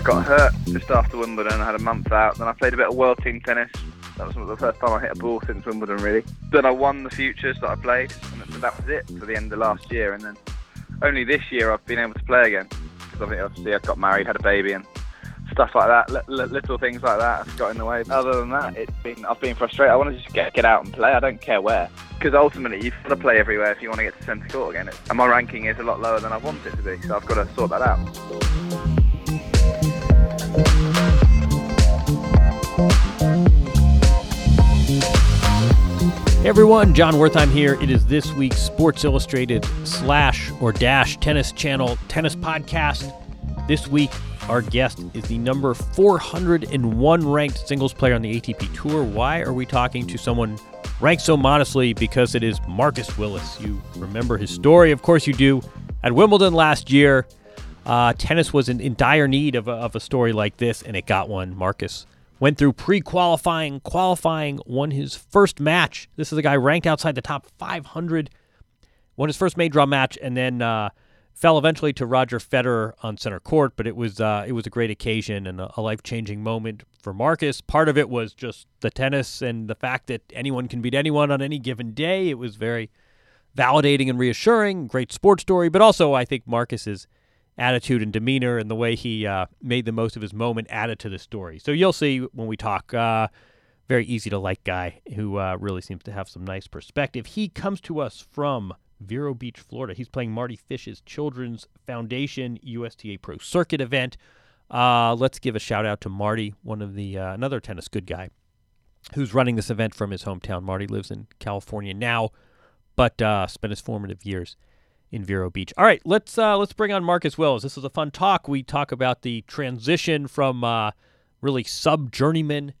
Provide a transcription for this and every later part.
I got hurt just after Wimbledon. I had a month out. Then I played a bit of world team tennis. That was the first time I hit a ball since Wimbledon, really. Then I won the futures that I played, and that was it for the end of last year. And then only this year I've been able to play again because obviously I got married, had a baby, and stuff like that. Little things like that have got in the way. Other than that, it's been I've been frustrated. I want to just get get out and play. I don't care where because ultimately you've got to play everywhere if you want to get to centre court again. and my ranking is a lot lower than I want it to be, so I've got to sort that out. Hey everyone, Jon Wertheim here. It is this week's Sports Illustrated slash or dash tennis channel tennis podcast. This week, our guest is the number 401 ranked singles player on the ATP Tour. Why are we talking to someone ranked so modestly? Because it is Marcus Willis. You remember his story, of course you do. At Wimbledon last year, uh, tennis was in, in dire need of a, of a story like this, and it got one. Marcus went through pre-qualifying, qualifying, won his first match. This is a guy ranked outside the top 500. Won his first main draw match, and then uh, fell eventually to Roger Federer on center court. But it was uh, it was a great occasion and a, a life-changing moment for Marcus. Part of it was just the tennis and the fact that anyone can beat anyone on any given day. It was very validating and reassuring. Great sports story, but also I think Marcus's attitude and demeanor and the way he uh, made the most of his moment added to the story. So you'll see when we talk. Uh, very easy to like guy who uh, really seems to have some nice perspective. He comes to us from Vero Beach, Florida. He's playing Mardy Fish's Children's Foundation USTA Pro Circuit event. Uh, let's give a shout out to Mardy, one of the uh, another tennis good guy, who's running this event from his hometown. Mardy lives in California now, but uh, spent his formative years in Vero Beach. All right, let's uh, let's bring on Marcus Willis. This is a fun talk. We talk about the transition from uh, really sub journeyman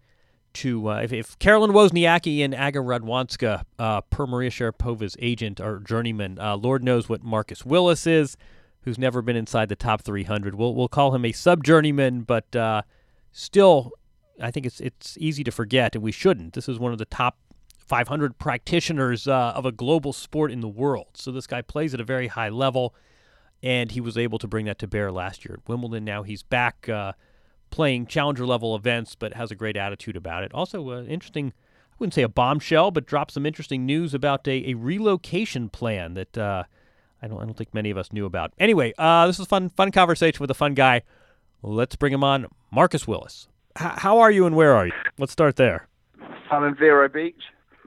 to uh, if, if Caroline Wozniacki and Aga Radwanska, uh, per Maria Sharapova's agent, are journeyman. uh, Lord knows what Marcus Willis is, who's never been inside the top 300. We'll we'll call him a sub journeyman, but uh, still, I think it's it's easy to forget, and we shouldn't. This is one of the top 500 practitioners uh, of a global sport in the world. So this guy plays at a very high level, and he was able to bring that to bear last year at Wimbledon. Now he's back uh, playing challenger level events, but has a great attitude about it. Also, uh, interesting. I wouldn't say a bombshell, but dropped some interesting news about a, a relocation plan that uh, I don't I don't think many of us knew about. Anyway, uh, this is a fun fun conversation with a fun guy. Let's bring him on, Marcus Willis. H- how are you and where are you? Let's start there. I'm in Vero Beach,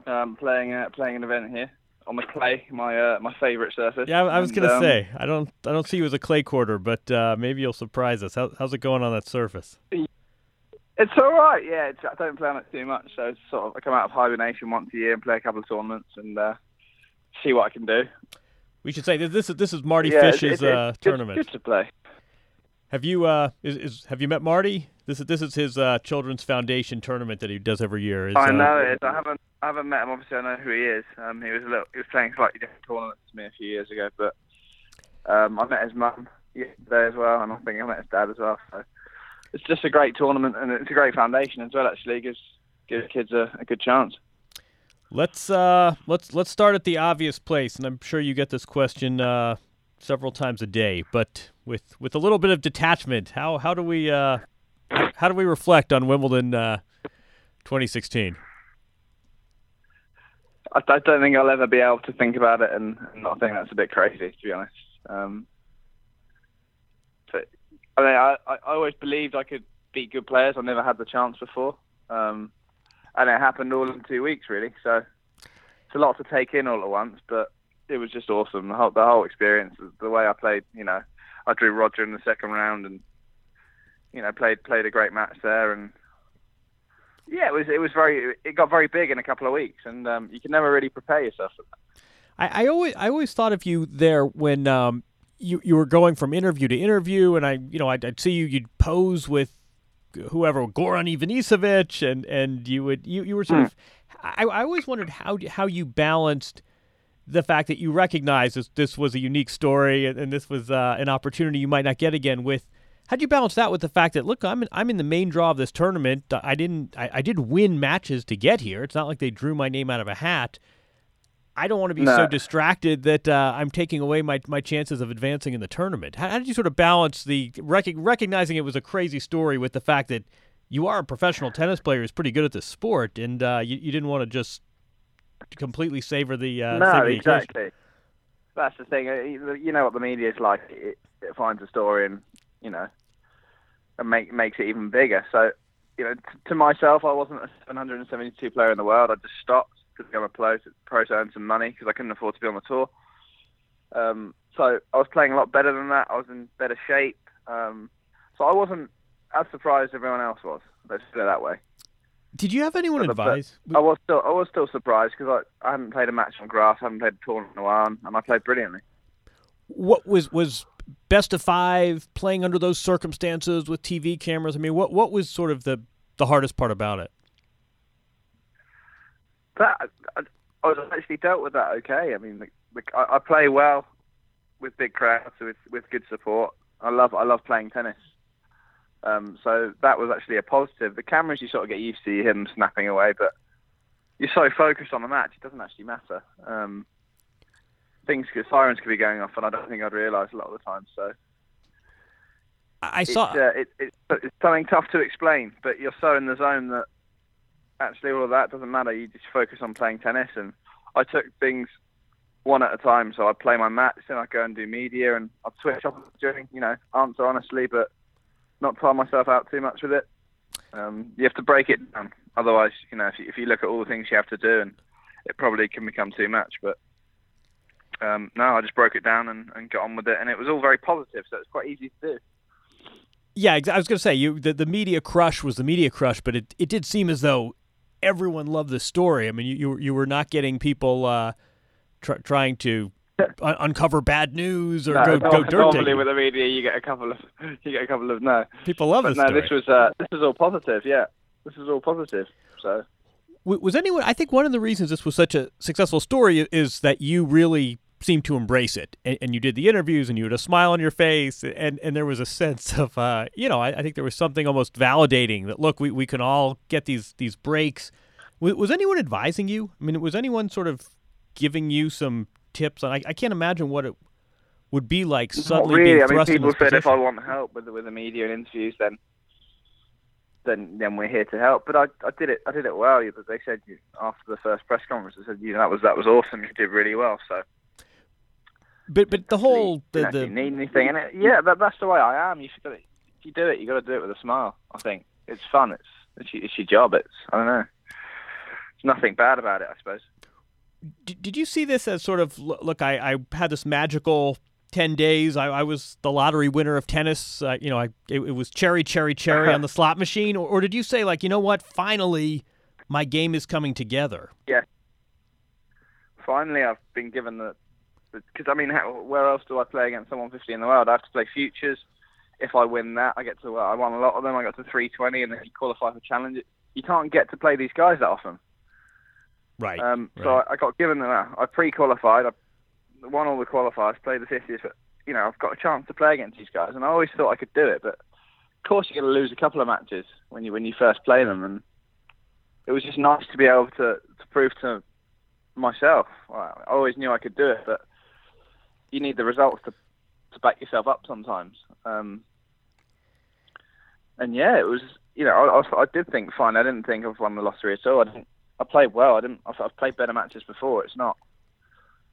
um, playing uh, playing an event here on the clay, my uh, my favourite surface. Yeah, I, was And, gonna um, say I don't I don't see you as a clay quarter, but uh, maybe you'll surprise us. How, how's it going on that surface? It's all right. Yeah, it's, I don't play on it too much, so it's sort of I come out of hibernation once a year and play a couple of tournaments and uh, see what I can do. We should say this is this is Mardy yeah, Fish's it's- uh, it's good- tournament. Good to play. Have you uh is, is have you met Mardy? This is this is his uh, children's foundation tournament that he does every year. Is, I uh, know it. I haven't I haven't met him. Obviously, I know who he is. Um, he was a little, he was playing slightly different tournaments to me a few years ago, but um, I met his mum yesterday as well, and I think I met his dad as well. So it's just a great tournament, and it's a great foundation as well. Actually, gives gives kids a, a good chance. Let's uh let's let's start at the obvious place, and I'm sure you get this question uh, several times a day, but with with a little bit of detachment, how how do we uh how do we reflect on Wimbledon uh, 2016? I, I don't think I'll ever be able to think about it and, not think that's a bit crazy, to be honest. Um, but I mean, I, I always believed I could beat good players. I never had the chance before, um, and it happened all in two weeks, really. So it's a lot to take in all at once, but it was just awesome. The whole, the whole experience, the way I played. You know, I drew Roger in the second round, and you know, played played a great match there, and yeah, it was it was very it got very big in a couple of weeks, and um, you can never really prepare yourself for that. I, I always I always thought of you there when um, you you were going from interview to interview, and I you know I'd, I'd see you you'd pose with whoever Goran Ivanisevic, and and you would you, you were sort Hmm. of I, I always wondered how how you balanced the fact that you recognized this this was a unique story and, and this was uh, an opportunity you might not get again with. How'd you balance that with the fact that look, I'm in, I'm in the main draw of this tournament. I didn't I, I did win matches to get here. It's not like they drew my name out of a hat. I don't want to be so distracted that uh, I'm taking away my, my chances of advancing in the tournament. How, how did you sort of balance the rec- recognizing it was a crazy story with the fact that you are a professional tennis player who's pretty good at this sport, and uh, you, you didn't want to just completely savor the uh, no, savor the occasion? exactly. That's the thing. uh, You you know what the media is like. It, it finds a story and you know, and make makes it even bigger. So, you know, t- to myself, I wasn't a 772 player in the world. I just stopped to become a pro to, pro to earn some money because I couldn't afford to be on the tour. Um, so I was playing a lot better than that. I was in better shape. Um, so I wasn't as surprised as everyone else was. Let's put it that way. Did you have anyone But- advise? I was still I was still surprised because I, I hadn't played a match on grass, I hadn't played a tournament in a while, and I played brilliantly. What was was best of five playing under those circumstances with TV cameras? I mean, what what was sort of the the hardest part about it? That I, I actually dealt with that okay. I mean, I, I play well with big crowds, with with good support. I love I love playing tennis. Um, so that was actually a positive. The cameras you sort of get used to him snapping away, but you're so focused on the match, it doesn't actually matter. Um, things, could, sirens could be going off, and I don't think I'd realise a lot of the time. So I saw. it's, uh, it, it, it's something tough to explain, but you're so in the zone that actually all of that doesn't matter. You just focus on playing tennis, and I took things one at a time. So I'd play my match, then I'd go and do media, and I'd switch off during, you know, answer honestly, but not tie myself out too much with it. Um, you have to break it down, otherwise, you know, if you, if you look at all the things you have to do, and it probably can become too much. But um, no, I just broke it down and, and got on with it, and it was all very positive, so it's quite easy to do. Yeah, I was going to say you the, the media crush was the media crush, but it, it did seem as though everyone loved the story. I mean, you you, were- you were not getting people uh, tr- trying to un- uncover bad news or No, go, no- go dirt normally digging. with the media, you get a couple of you get a couple of no. People love But this no, story. this was uh, this was all positive. Yeah, this was all positive. So W- was anyone? I think one of the reasons this was such a successful story is that you really seemed to embrace it, and, and you did the interviews, and you had a smile on your face, and and there was a sense of, uh, you know, I, I think there was something almost validating that look, we, we can all get these these breaks. Was, was anyone advising you? I mean, was anyone sort of giving you some tips? And I, I can't imagine what it would be like suddenly really. being I mean, thrust people this said if I want help with the, with the media and interviews, then then then we're here to help. But I I did it I did it well. But they said after the first press conference, they said you know, that was that was awesome. You did really well. So But but the whole you the, know, if the you need anything, and it, yeah, that, that's the way I am. You should, if you do it, you got to do it with a smile. I think it's fun. It's it's your, it's your job. It's I don't know. There's nothing bad about it, I suppose. did, did you see this as sort of look I, I had this magical 10 days I, I was the lottery winner of tennis uh, you know I, it, it was cherry cherry cherry on the slot machine or, or did you say like you know what finally my game is coming together Yeah. Finally, I've been given the because I mean, how, where else do I play against someone 50 in the world? I have to play futures. if I win that, I get to. I won a lot of them. I got to 320, and then you qualify for challenge. You can't get to play these guys that often. Right. Um, right. So I, I got given that. I pre-qualified. I won all the qualifiers, played the 50s, but you know I've got a chance to play against these guys, and I always thought I could do it. But of course, you're going to lose a couple of matches when you when you first play them, and it was just nice to be able to to prove to myself. Well, I always knew I could do it, but you need the results to to back yourself up sometimes. Um, and yeah, it was. You know, I, I, I did think fine. I didn't think I've won the lottery at all. I didn't. I played well. I didn't. I've, I've played better matches before. It's not.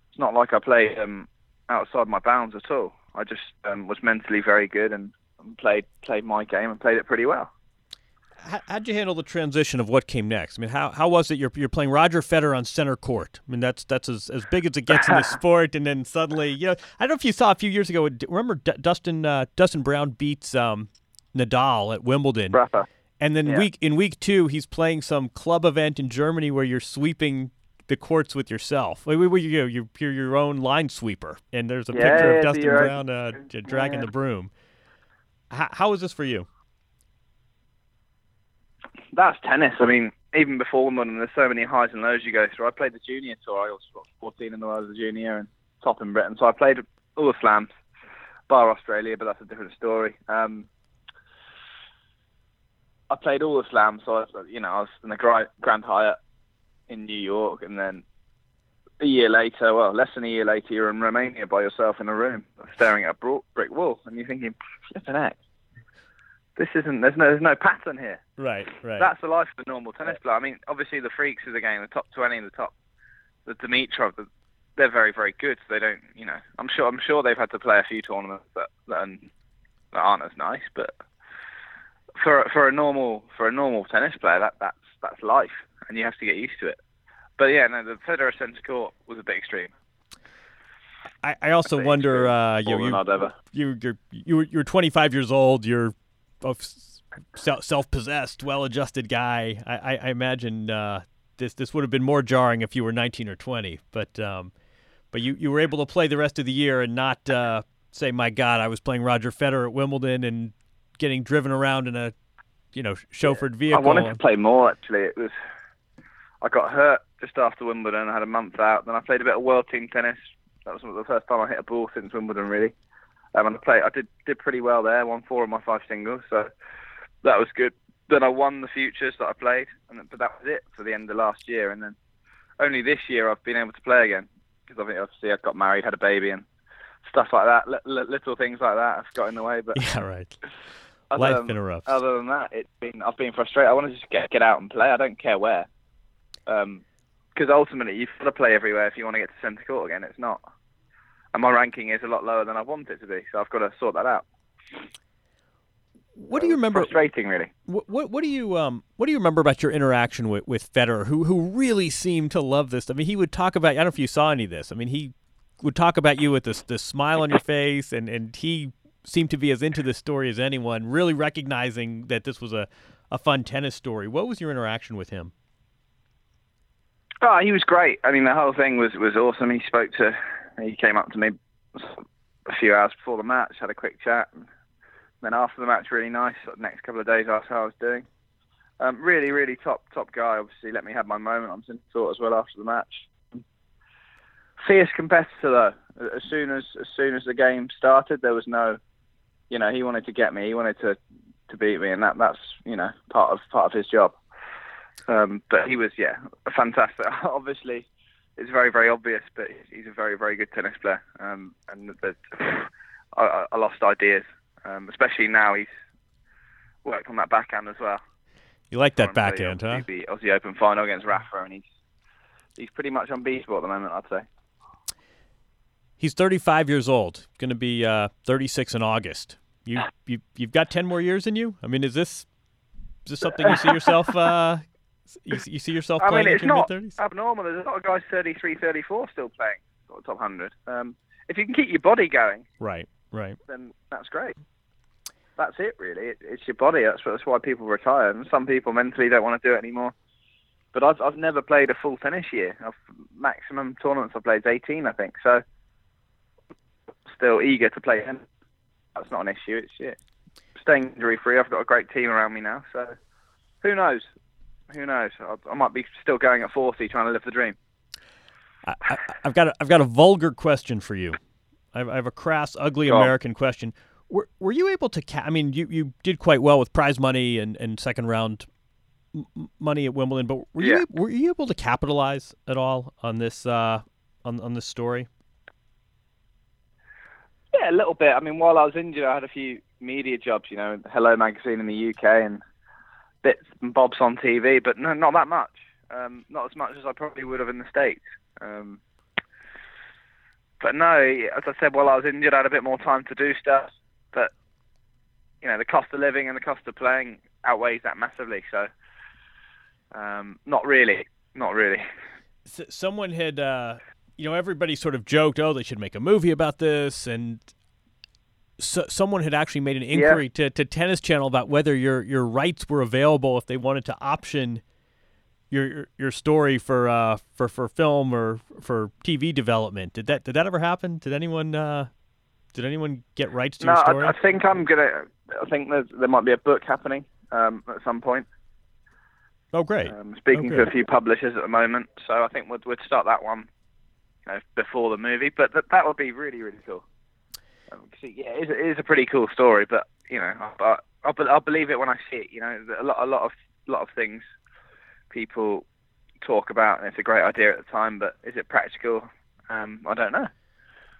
It's not like I played um, outside my bounds at all. I just um, was mentally very good and played played my game and played it pretty well. How, how'd you handle the transition of what came next? I mean, how, how was it? You're, you're playing Roger Federer on center court. I mean, that's that's as, as big as it gets in the sport. And then suddenly, you know, I don't know if you saw a few years ago. Remember D- Dustin uh, Dustin Brown beats um, Nadal at Wimbledon, Rafa. and then Yeah. week in week two, he's playing some club event in Germany where you're sweeping the courts with yourself. Where, where you, you're, you're your own line sweeper, and there's a Yeah, picture of Dustin Brown uh, dragging yeah. the broom. How, how was this for you? That's tennis. I mean, even before Wimbledon, there's so many highs and lows you go through. I played the junior tour. I was 14 in the world as a junior and top in Britain. So I played all the slams, bar Australia, but that's a different story. Um, I played all the slams. So I, you know, I was in the Grand Hyatt in New York, and then a year later, well, less than a year later, you're in Romania by yourself in a room, staring at a brick wall, and you're thinking, flipping heck. This isn't. There's no. There's no pattern here. Right, right. That's the life of a normal tennis player. I mean, obviously the freaks of the game, the top twenty, the top, the Dimitrov, the, they're very, very good. So they don't, you know, I'm sure, I'm sure they've had to play a few tournaments that that, are, that aren't as nice. But for for a normal for a normal tennis player, that that's that's life, and you have to get used to it. But yeah, no, the Federer centre court was a bit extreme. I, I also Bit wonder, uh, you, More know, than you, you, you're, you're, you're 25 years old. You're self- self-possessed, well-adjusted guy. I, I, I imagine uh, this this would have been more jarring if you were 19 or 20. But um, but you, you were able to play the rest of the year and not uh, say, "My God, I was playing Roger Federer at Wimbledon and getting driven around in a you know chauffeured vehicle. I wanted to play more actually. It was I got hurt just after Wimbledon. I had a month out. Then I played a bit of world team tennis. That was the first time I hit a ball since Wimbledon, really. Um, and I played. I did did pretty well there. Won four of my five singles, so that was good. Then I won the futures that I played, and but that was it for the end of last year. And then only this year I've been able to play again because I think obviously I got married, had a baby, and stuff like that. Li- little things like that have got in the way. But Yeah, right. Life than, interrupts. Other than that, it's been I've been frustrated. I want to just get get out and play. I don't care where, because ultimately you've got to play everywhere if you want to get to centre court again. It's not, and my ranking is a lot lower than I want it to be. So I've got to sort that out. What do you remember? Frustrating, really. What, what what do you um what do you remember about your interaction with with Federer, who who really seemed to love this? I mean, he would talk about. I don't know if you saw any of this. I mean, he would talk about you with this this smile on your face, and and he seemed to be as into this story as anyone, really recognizing that this was a a fun tennis story. What was your interaction with him? Oh, he was great. I mean, the whole thing was was awesome. He spoke to, he came up to me a few hours before the match, had a quick chat, and then after the match, really nice. Of next couple of days, asked how I was doing. Um, really, really top top guy. Obviously, let me have my moment on Centre Court as well after the match. Fierce competitor though. As soon as as soon as the game started, there was no, you know, he wanted to get me. He wanted to to beat me, and that that's you know part of part of his job. Um, but he was, yeah, fantastic. Obviously, it's very, very obvious, but he's a very, very good tennis player. Um, and the, I, I lost ideas, um, especially now he's worked on that backhand as well. You like that backhand, huh? obviously Aussie Open final against Rafa, and he's he's pretty much unbeatable at the moment, I'd say. He's 35 years old. Going to be uh, 36 in August. You you you've got 10 more years in you. I mean, is this is this something you see yourself? Uh, you, you see yourself I playing mean, it's your not mid-30s? abnormal. There's a lot of guys 33, 34 still playing sort of top 100. Um, if you can keep your body going, Right, right. then that's great. That's it, really. It, it's your body. That's, that's why people retire. And some people mentally don't want to do it anymore. But I've I've never played a full tennis year. I've, maximum tournaments I've played is 18, I think. So still eager to play tennis. That's not an issue. It's yeah, staying injury free. I've got a great team around me now, so who knows? Who knows? I, I might be still going at 40, trying to live the dream. I, I've got a, I've got a vulgar question for you. I have, I have a crass, ugly Go on. American question. Were, were you able to? Ca- I mean, you, you did quite well with prize money and, and second round m- money at Wimbledon, but were you Yeah. ab- were you able to capitalize at all on this uh, on on this story? Yeah, a little bit. I mean, while I was injured, I had a few media jobs, you know, Hello Magazine in the UK and bits and bobs on TV, but no, not that much. Um, not as much as I probably would have in the States. Um, but no, as I said, while I was injured, I had a bit more time to do stuff. But, you know, the cost of living and the cost of playing outweighs that massively. So, um, not really. Not really. Someone had, uh, you know, everybody sort of joked, oh, they should make a movie about this, and so, someone had actually made an inquiry to, to Tennis Channel about whether your your rights were available if they wanted to option your your, story for uh for, for film or for TV development. Did that did that ever happen? Did anyone uh, did anyone get rights to No, your story? I, I think I'm gonna. I think there's, there might be a book happening um, at some point. oh, great. Um, speaking Oh, to a few publishers at the moment, so I think we'd, we'd start that one you know, before the movie. But that that would be really really cool. Yeah, it is, it is a pretty cool story, but you know, I, I, I'll, I'll believe it when I see it. You know, a lot a lot of lot of things people talk about, and it's a great idea at the time, but is it practical? Um, I don't know.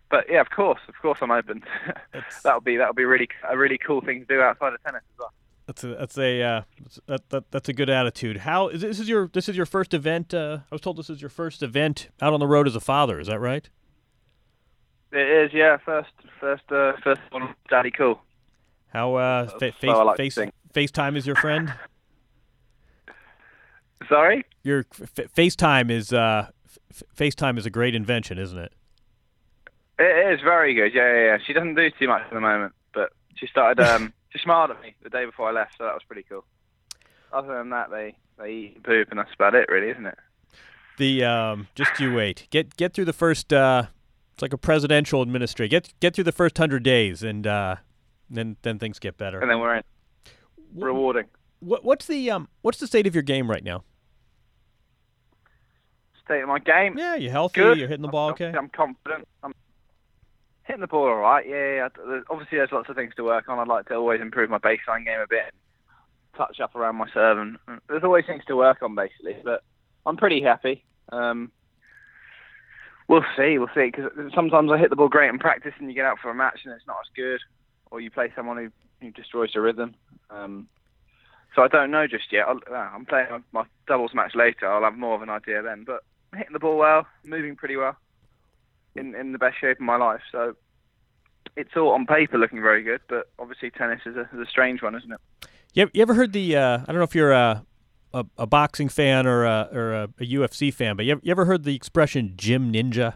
But yeah, of course, of course, I'm open. that would be that would be really a really cool thing to do outside of tennis as well. That's a that's a uh, that, that that's a good attitude. How is this is your this is your first event? Uh, I was told this is your first event out on the road as a father. Is that right? It is, yeah. First, first, uh, first one, Daddy Cool. How uh, fa- face like face. FaceTime is your friend. Sorry. Your FaceTime is uh, f- FaceTime is a great invention, isn't it? It is very good. Yeah, yeah, yeah. She doesn't do too much at the moment, but she started. Um, she smiled at me the day before I left, so that was pretty cool. Other than that, they they eat and poop, and that's about it, really, isn't it? The um, just you wait. Get get through the first. Uh, it's like a presidential administration. Get get through the first hundred days, and uh, then then things get better. And then we're in. Rewarding. What what's the um what's the state of your game right now? State of my game. Yeah, you're healthy? Good. You're hitting the ball I'm, okay? I'm confident. I'm hitting the ball all right. Yeah, yeah. Obviously, there's lots of things to work on. I'd like to always improve my baseline game a bit, and touch up around my serve, and there's always things to work on, basically. But I'm pretty happy. Um, we'll see, we'll see. Because sometimes I hit the ball great in practice, and you get out for a match, and it's not as good, or you play someone who, who destroys the rhythm. Um, so I don't know just yet. I'll, uh, I'm playing my- doubles match later. I'll have more of an idea then. But I'm hitting the ball well, moving pretty well, in in the best shape of my life. So it's all on paper looking very good. But obviously tennis is a, is a strange one, isn't it? You, you ever heard the? Uh, I don't know if you're a a, a boxing fan or a, or a, a UFC fan, but you ever, you ever heard the expression "gym ninja"?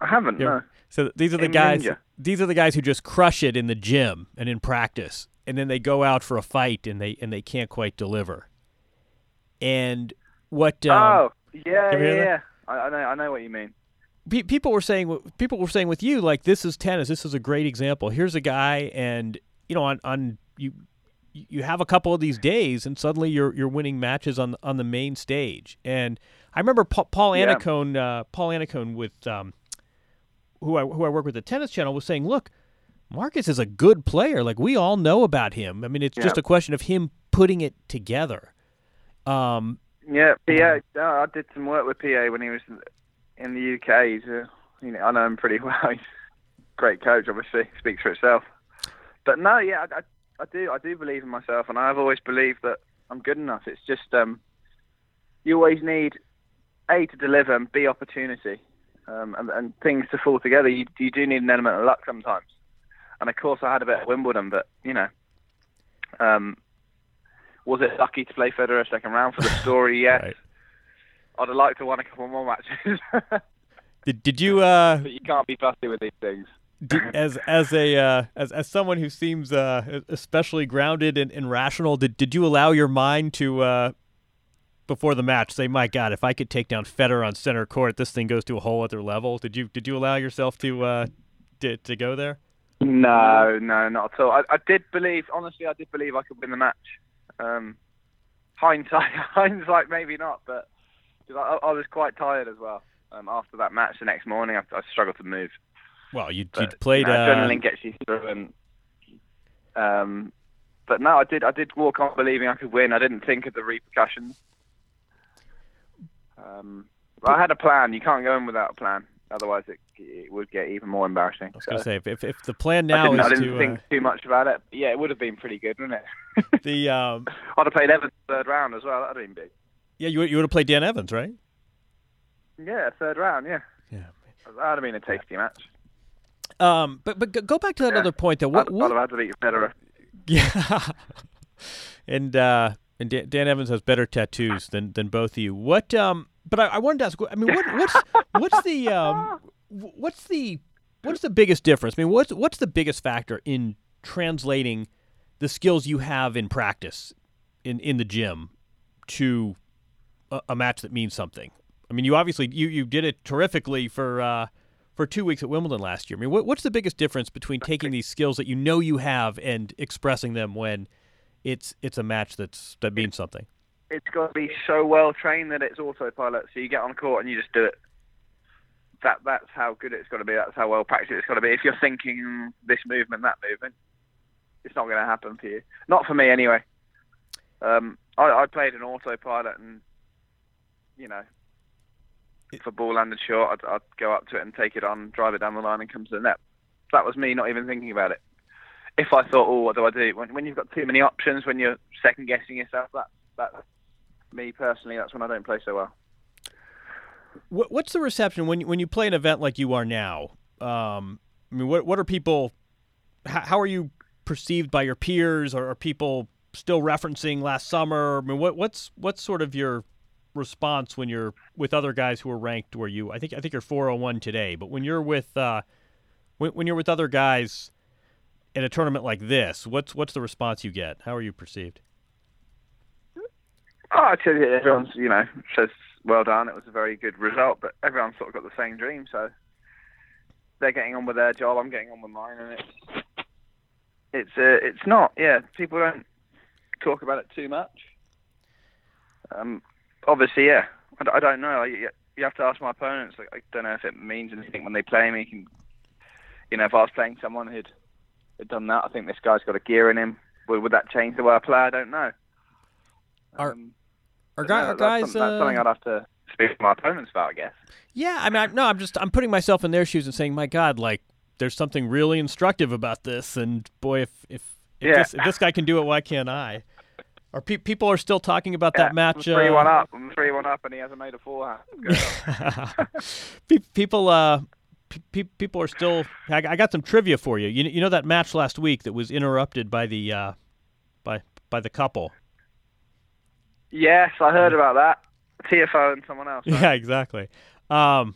I haven't. No. So these are the Gym guys. ninja. These are the guys who just crush it in the gym and in practice, and then they go out for a fight and they and they can't quite deliver. And what? Um, oh, yeah, yeah, yeah. I, I know, I know what you mean. people were saying people were saying with you like this is tennis this is a great example here's a guy and you know on on you you have a couple of these days and suddenly you're you're winning matches on on the main stage and I remember Paul, Paul Yeah. Annacone uh, Paul Annacone with um, who I who I work with at Tennis Channel was saying look Marcus is a good player like we all know about him I mean it's just a question of him putting it together um, Yeah, PA. no, I did some work with PA when he was in the UK. He's, uh, you know, I know him pretty well. He's a great coach, obviously, speaks for itself. But no, yeah, I, I, I do, I do believe in myself, and I've always believed that I'm good enough. It's just um, you always need a to deliver and b opportunity, um, and, and things to fall together. You, you do need an element of luck sometimes. And of course, I had a bit at Wimbledon, but you know, um, was it lucky to play Federer second round for the story? Yes. Right. I'd have liked to won a couple more matches, did, did you uh, but you can't be fussy with these things. As as a uh, as as someone who seems uh, especially grounded and, and rational, did did you allow your mind to uh, before the match say, "My God, if I could take down Federer on center court, this thing goes to a whole other level"? Did you did you allow yourself to uh, to, to go there? No, no, not at all. I, I did believe, honestly, I did believe I could win the match. Um, hindsight, hindsight, maybe not, but I, I was quite tired as well. Um, after that match the next morning, I, I struggled to move. Well, you But, you played. you know, uh, adrenaline gets you through, and um, but no, I did. I did walk on believing I could win. I didn't think of the repercussions. Um, but I had a plan. You can't go in without a plan. Otherwise, it, it would get even more embarrassing. I was So going to say if, if if the plan I now didn't, I didn't to think uh, too much about it. Yeah, it would have been pretty good, wouldn't it? the um, I'd have played Evans third round as well. That'd have been big. yeah you would- you would have played Dan Evans right? Yeah, third round. Yeah, Yeah. that'd have been a tasty match. Um, but but go- back to that Yeah. other point though. What, I'd, what I'd have had to beat Federer. Yeah. and uh, and Dan, Dan Evans has better tattoos than than both of you. What um? But I, I wanted to ask. I mean, what what's what's the um? What's the what's the biggest difference? I mean, what's what's the biggest factor in translating the skills you have in practice in in the gym to a, a match that means something? I mean, you obviously you you did it terrifically for. Uh, for two weeks at Wimbledon last year. I mean, what, what's the biggest difference between taking these skills that you know you have and expressing them when it's it's a match that's that means something? It's got to be so well trained that it's autopilot. So you get on court and you just do it. That that's how good it's got to be. That's how well practiced it's got to be. If you're thinking "Mm, this movement, that movement, it's not going to happen for you. Not for me anyway. Um, I, I played an autopilot, and you know, if a ball landed short, I'd, I'd go up to it and take it on, drive it down the line, and come to the net. That was me not even thinking about it. If I thought, oh, what do I do? When, when you've got too many options, when you're second guessing yourself, that that me personally, that's when I don't play so well. What's the reception when when you play an event like you are now? Um, I mean, what what are people? How, how are you perceived by your peers? Or are people still referencing last summer? I mean, what what's what's sort of your response when you're with other guys who are ranked where you? I think I think you're 401 today, but when you're with uh, when, when you're with other guys in a tournament like this, what's what's the response you get? How are you perceived? Oh, I tell you, everyone's you know says well done. It was a very good result, but everyone's sort of got the same dream, so they're getting on with their job. I'm getting on with mine, and it's it's uh, it's not. Yeah, people don't talk about it too much. Um, obviously, yeah. I, I don't know. You, you have to ask my opponents. Like, I don't know if it means anything when they play me. Can, you know, if I was playing someone who'd, had done that, I think this guy's got a gear in him. Would, would that change the way I play? I don't know. Are- Um, Are, guy, no, are that's guys? some- that's something uh, I'd have to speak to my opponents about, I guess. Yeah, I mean, I, no, I'm just I'm putting myself in their shoes and saying, my God, like there's something really instructive about this, and boy, if if if, Yeah. this, if this guy can do it, why can't I? Are pe- people are still talking about Yeah, that match? I'm three one uh, up. I'm three one up, and he hasn't made a. Pe- people, uh, pe- pe- people are still. I, I got some trivia for you. You you know that match last week that was interrupted by the uh, by by the couple. yes, I heard about that. TFO and someone else. right? Yeah, exactly. Um,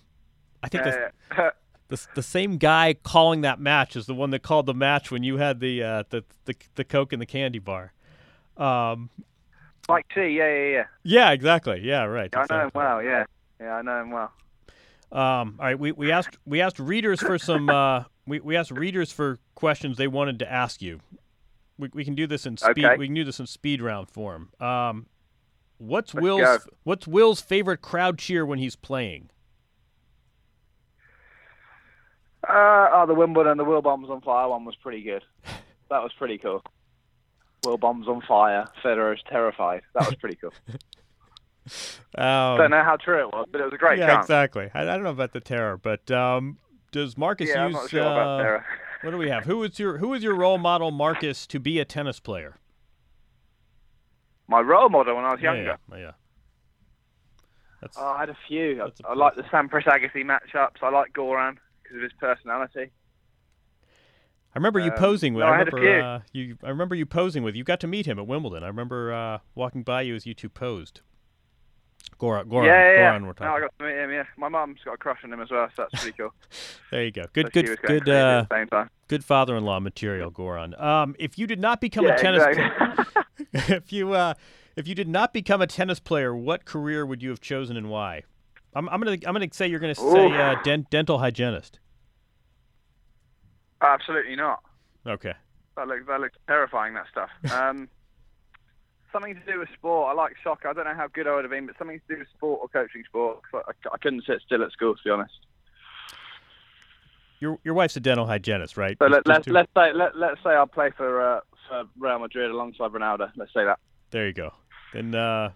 I think the, Uh, the the same guy calling that match is the one that called the match when you had the uh, the, the the coke and the candy bar. Um, Mike T. Yeah, yeah, yeah. yeah, exactly. Yeah, right. I know him well. Yeah, yeah, I know him well. Um, all right, we, we asked we asked readers for some uh, we, we asked readers for questions they wanted to ask you. We, we can do this in speed. Okay. We can do this in speed round form. Um, what's Let's Will's go. What's Will's favorite crowd cheer when he's playing? Uh, oh, the Wimbledon, the Will Bombs on Fire one was pretty good. That was pretty cool. Will Bombs on Fire, Federer's terrified. That was pretty cool. Um, Don't know how true it was, but it was a great yeah, chance. exactly. I, I don't know about the terror, but um, does Marcus Yeah, I'm use? not sure about uh, What do we have? Who is your Who is your role model, Marcus, to be a tennis player? My role model when I was younger. Yeah, yeah. That's, Oh, I had a few. I, like the Sampras Agassi matchups. I like Goran because of his personality. I remember you um, posing with. no, I I had a remember few. uh, you. I remember you posing with. You got to meet him at Wimbledon. I remember uh, walking by you as you two posed. Goran, Goran, yeah, yeah, yeah. Goran. We're No. I got to meet him. Yeah, my mum's got a crush on him as well, so that's pretty cool. there you go. Good, she good, good, uh, at the same time. good father-in-law material, Goran. Um, if you did not become Yeah, a tennis, exactly. if you uh, if you did not become a tennis player, what career would you have chosen and why? I'm, I'm gonna I'm gonna say you're gonna say uh, dent, dental hygienist. Absolutely not. Okay. That looks that looks terrifying. That stuff. Um, something to do with sport. I like soccer. I don't know how good I would have been, but something to do with sport or coaching sport. I, I couldn't sit still at school, to be honest. Your your wife's a dental hygienist, right? So let let's let's say let, let's say I'll play for uh, for Real Madrid alongside Ronaldo. Let's say that. There you go. Then uh,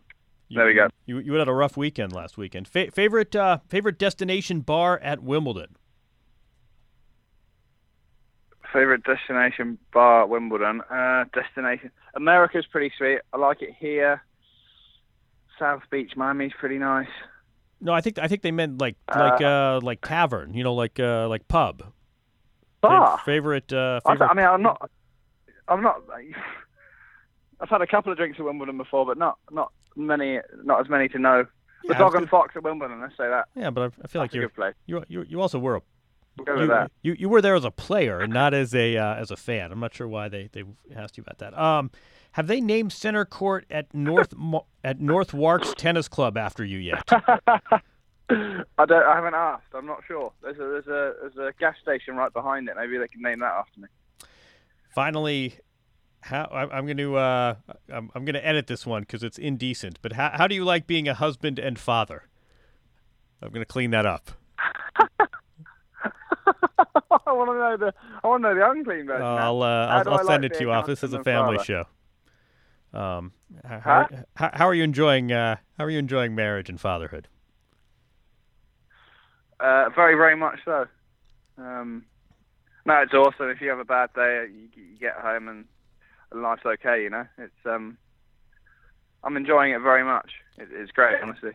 you, There we go. You you had a rough weekend last weekend. Fa- favorite uh, favorite destination bar at Wimbledon? Favorite destination bar at Wimbledon. Uh, destination America's pretty sweet. I like it here. South Beach, Miami's pretty nice. No, I think I think they meant like like uh like tavern, you know, like uh like pub. Bar. favorite uh I, favorite I mean, I'm not. I'm not. I've had a couple of drinks at Wimbledon before, but not not many, not as many to know. The Yeah, Dog and. Fox at Wimbledon. Let's say that. Yeah, but I, I feel like That's a you're you you you also were a We'll go with you, you you were there as a player and not as a uh, as a fan. I'm not sure why they, they asked you about that. Um, have they named center court at North at North Warks Tennis Club after you yet? I don't. I haven't asked. I'm not sure. There's a there's a there's a gas station right behind it. Maybe they can name that after me. Finally, how I, I'm going to uh, I'm, I'm going to edit this one because it's indecent. But how how do you like being a husband and father? I'm going to clean that up. I want to know the I want to know the unclean version. now. I'll uh, I'll, I'll send like it to you off. This is a family father? show. Um, how, Huh? how, how are you enjoying uh, how are you enjoying marriage and fatherhood? Uh, very, very much so. Um, no, it's awesome. If you have a bad day, you, you get home and, and life's okay. You know, it's um, I'm enjoying it very much. It, it's great, honestly.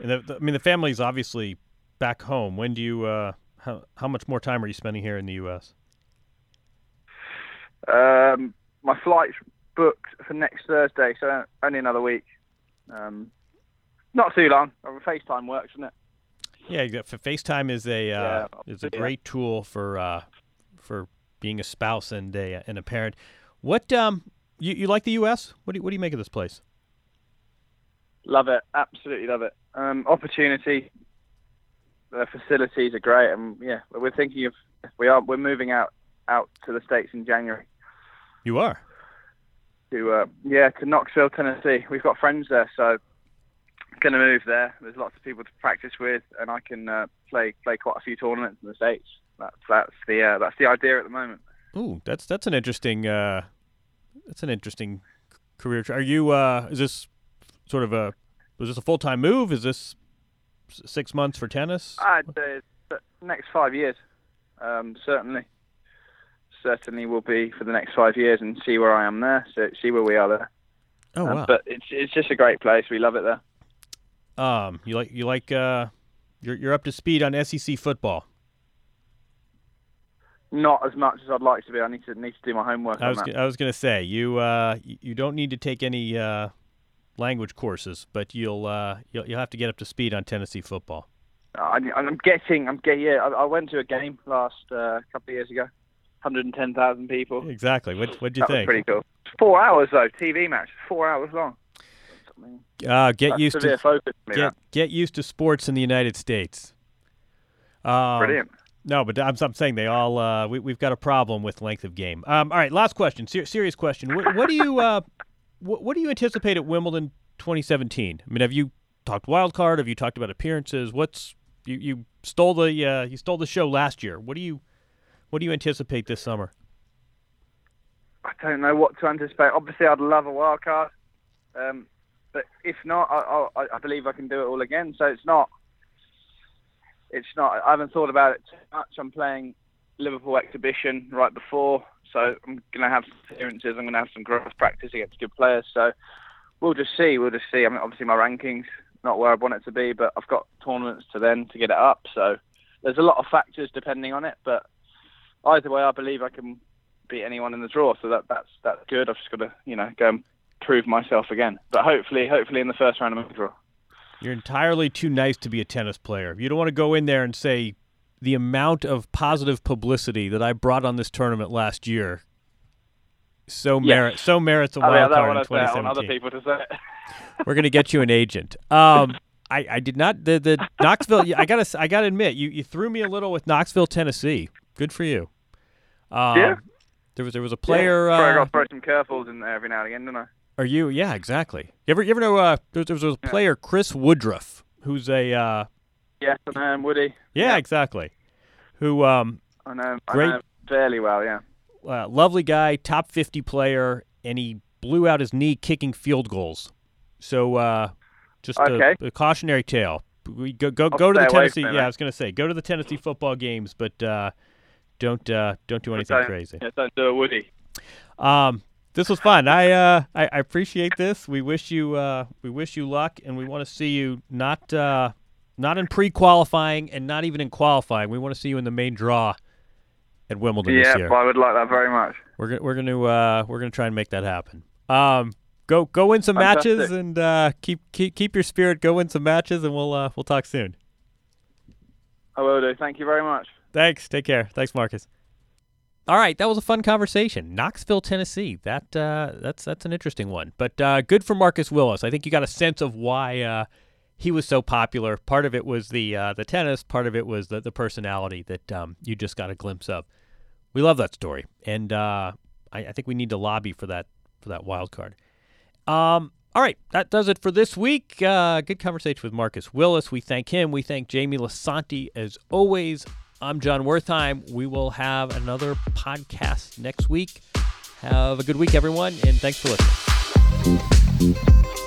And the, the- I mean, the family's obviously back home. When do you? Uh, how how much more time are you spending here in the U.S.? Um, my flight's booked for next Thursday, so only another week. Um, not too long. Uh, FaceTime works, doesn't it? Yeah, FaceTime is a uh, Yeah, is a yeah. great tool for uh, for being a spouse and a and a parent. What um you, you like the U.S. What do you, what do you make of this place? Love it. Absolutely love it. Um, opportunity. The facilities are great, and yeah, we're thinking of we are we're moving out out to the states in January. You are. to uh, yeah to Knoxville, Tennessee. We've got friends there, so going to move there. There's lots of people to practice with, and I can uh, play play quite a few tournaments in the states. That's that's the uh, that's the idea at the moment. Ooh, that's that's an interesting uh, that's an interesting career. Are you? Uh, is this sort of a was this a full time move? Is this six months for tennis? I'd say next five years, um, certainly, certainly will be for the next five years, and see where I am there. So see where we are there. oh Um, wow. But it's it's just a great place. We love it there. um, you like you like uh, you're you're up to speed on SEC football. Not as much as I'd like to be. I need to need to do my homework I on was I was gonna say you uh you don't need to take any uh language courses, but you'll uh you'll you'll have to get up to speed on Tennessee football. I, I'm getting, I'm getting. Yeah, I, I went to a game last uh, couple of years ago. 110,000 people. Exactly. What what'd you that think? pretty cool. Four hours though, TV match. Four hours long. Uh, get That's used to focus get that. get used to sports in the United States. Um, Brilliant. No, but I'm, I'm saying they all uh, we, we've got a problem with length of game. Um, all right, last question, Ser- serious question. What, what do you uh, what, what do you anticipate at Wimbledon 2017? I mean, have you talked wild card? Have you talked about appearances? What's you, you stole the uh, you stole the show last year. What do you what do you anticipate this summer? I don't know what to anticipate. Obviously, I'd love a wild card, um, but if not, I, I, I believe I can do it all again. So it's not. It's not. I haven't thought about it too much. I'm playing Liverpool exhibition right before, so I'm going to have some appearances. I'm going to have some gross practice against good players. So we'll just see. We'll just see. I mean, obviously my rankings not where I want it to be, but I've got tournaments to then to get it up. So there's a lot of factors depending on it, but either way, I believe I can beat anyone in the draw. So that that's that's good. I've just got to you know go and prove myself again. But hopefully, hopefully in the first round of the draw. You're entirely too nice to be a tennis player. You don't want to go in there and say the amount of positive publicity that I brought on this tournament last year. So merit so merits a wild card in want to say it on other 2017. people to say. We're gonna get you an agent. Um, I, I did not the the Knoxville. I gotta I gotta admit you you threw me a little with Knoxville, Tennessee. Good for you. Um, Yeah. There was there was a player. Yeah. Sorry, I uh, got throw some curveballs in there every now and again, don't I? Are you? Yeah, exactly. You ever you ever know? Uh, there, there was a player, Chris Woodruff, who's a. Uh, Yes, I know him, Woody. yeah, exactly. Who um, I know him. I Great. know him fairly well, yeah. uh, lovely guy, top fifty player, and he blew out his knee kicking field goals. So uh, just a, Okay. a cautionary tale. We go go I'll go to the Tennessee. Yeah? I was gonna say go to the Tennessee football games, but uh, don't uh, don't do anything Don't- crazy. Yeah, don't do a Woody. Um, this was fun. I, uh, I I appreciate this. We wish you uh, we wish you luck, and we want to see you not uh, not in pre-qualifying and not even in qualifying. We want to see you in the main draw at Wimbledon this Yeah. I would like that very much. We're gonna we're gonna uh, we're gonna try and make that happen. Um, go go win some matches and uh, keep keep keep your spirit. Go win some matches, and we'll uh, we'll talk soon. I will do. Thank you very much. Thanks. Take care. Thanks, Marcus. All right, that was a fun conversation. Knoxville, Tennessee. That uh, that's that's an interesting one, but uh, good for Marcus Willis. I think you got a sense of why uh, he was so popular. Part of it was the uh, the tennis. Part of it was the the personality that um, you just got a glimpse of. We love that story, and uh, I, I think we need to lobby for that for that wild card. Um, all right, that does it for this week. Uh, good conversation with Marcus Willis. We thank him. We thank Jamie Lisanti as always. I'm Jon Wertheim. We will have another podcast next week. Have a good week, everyone, and thanks for listening.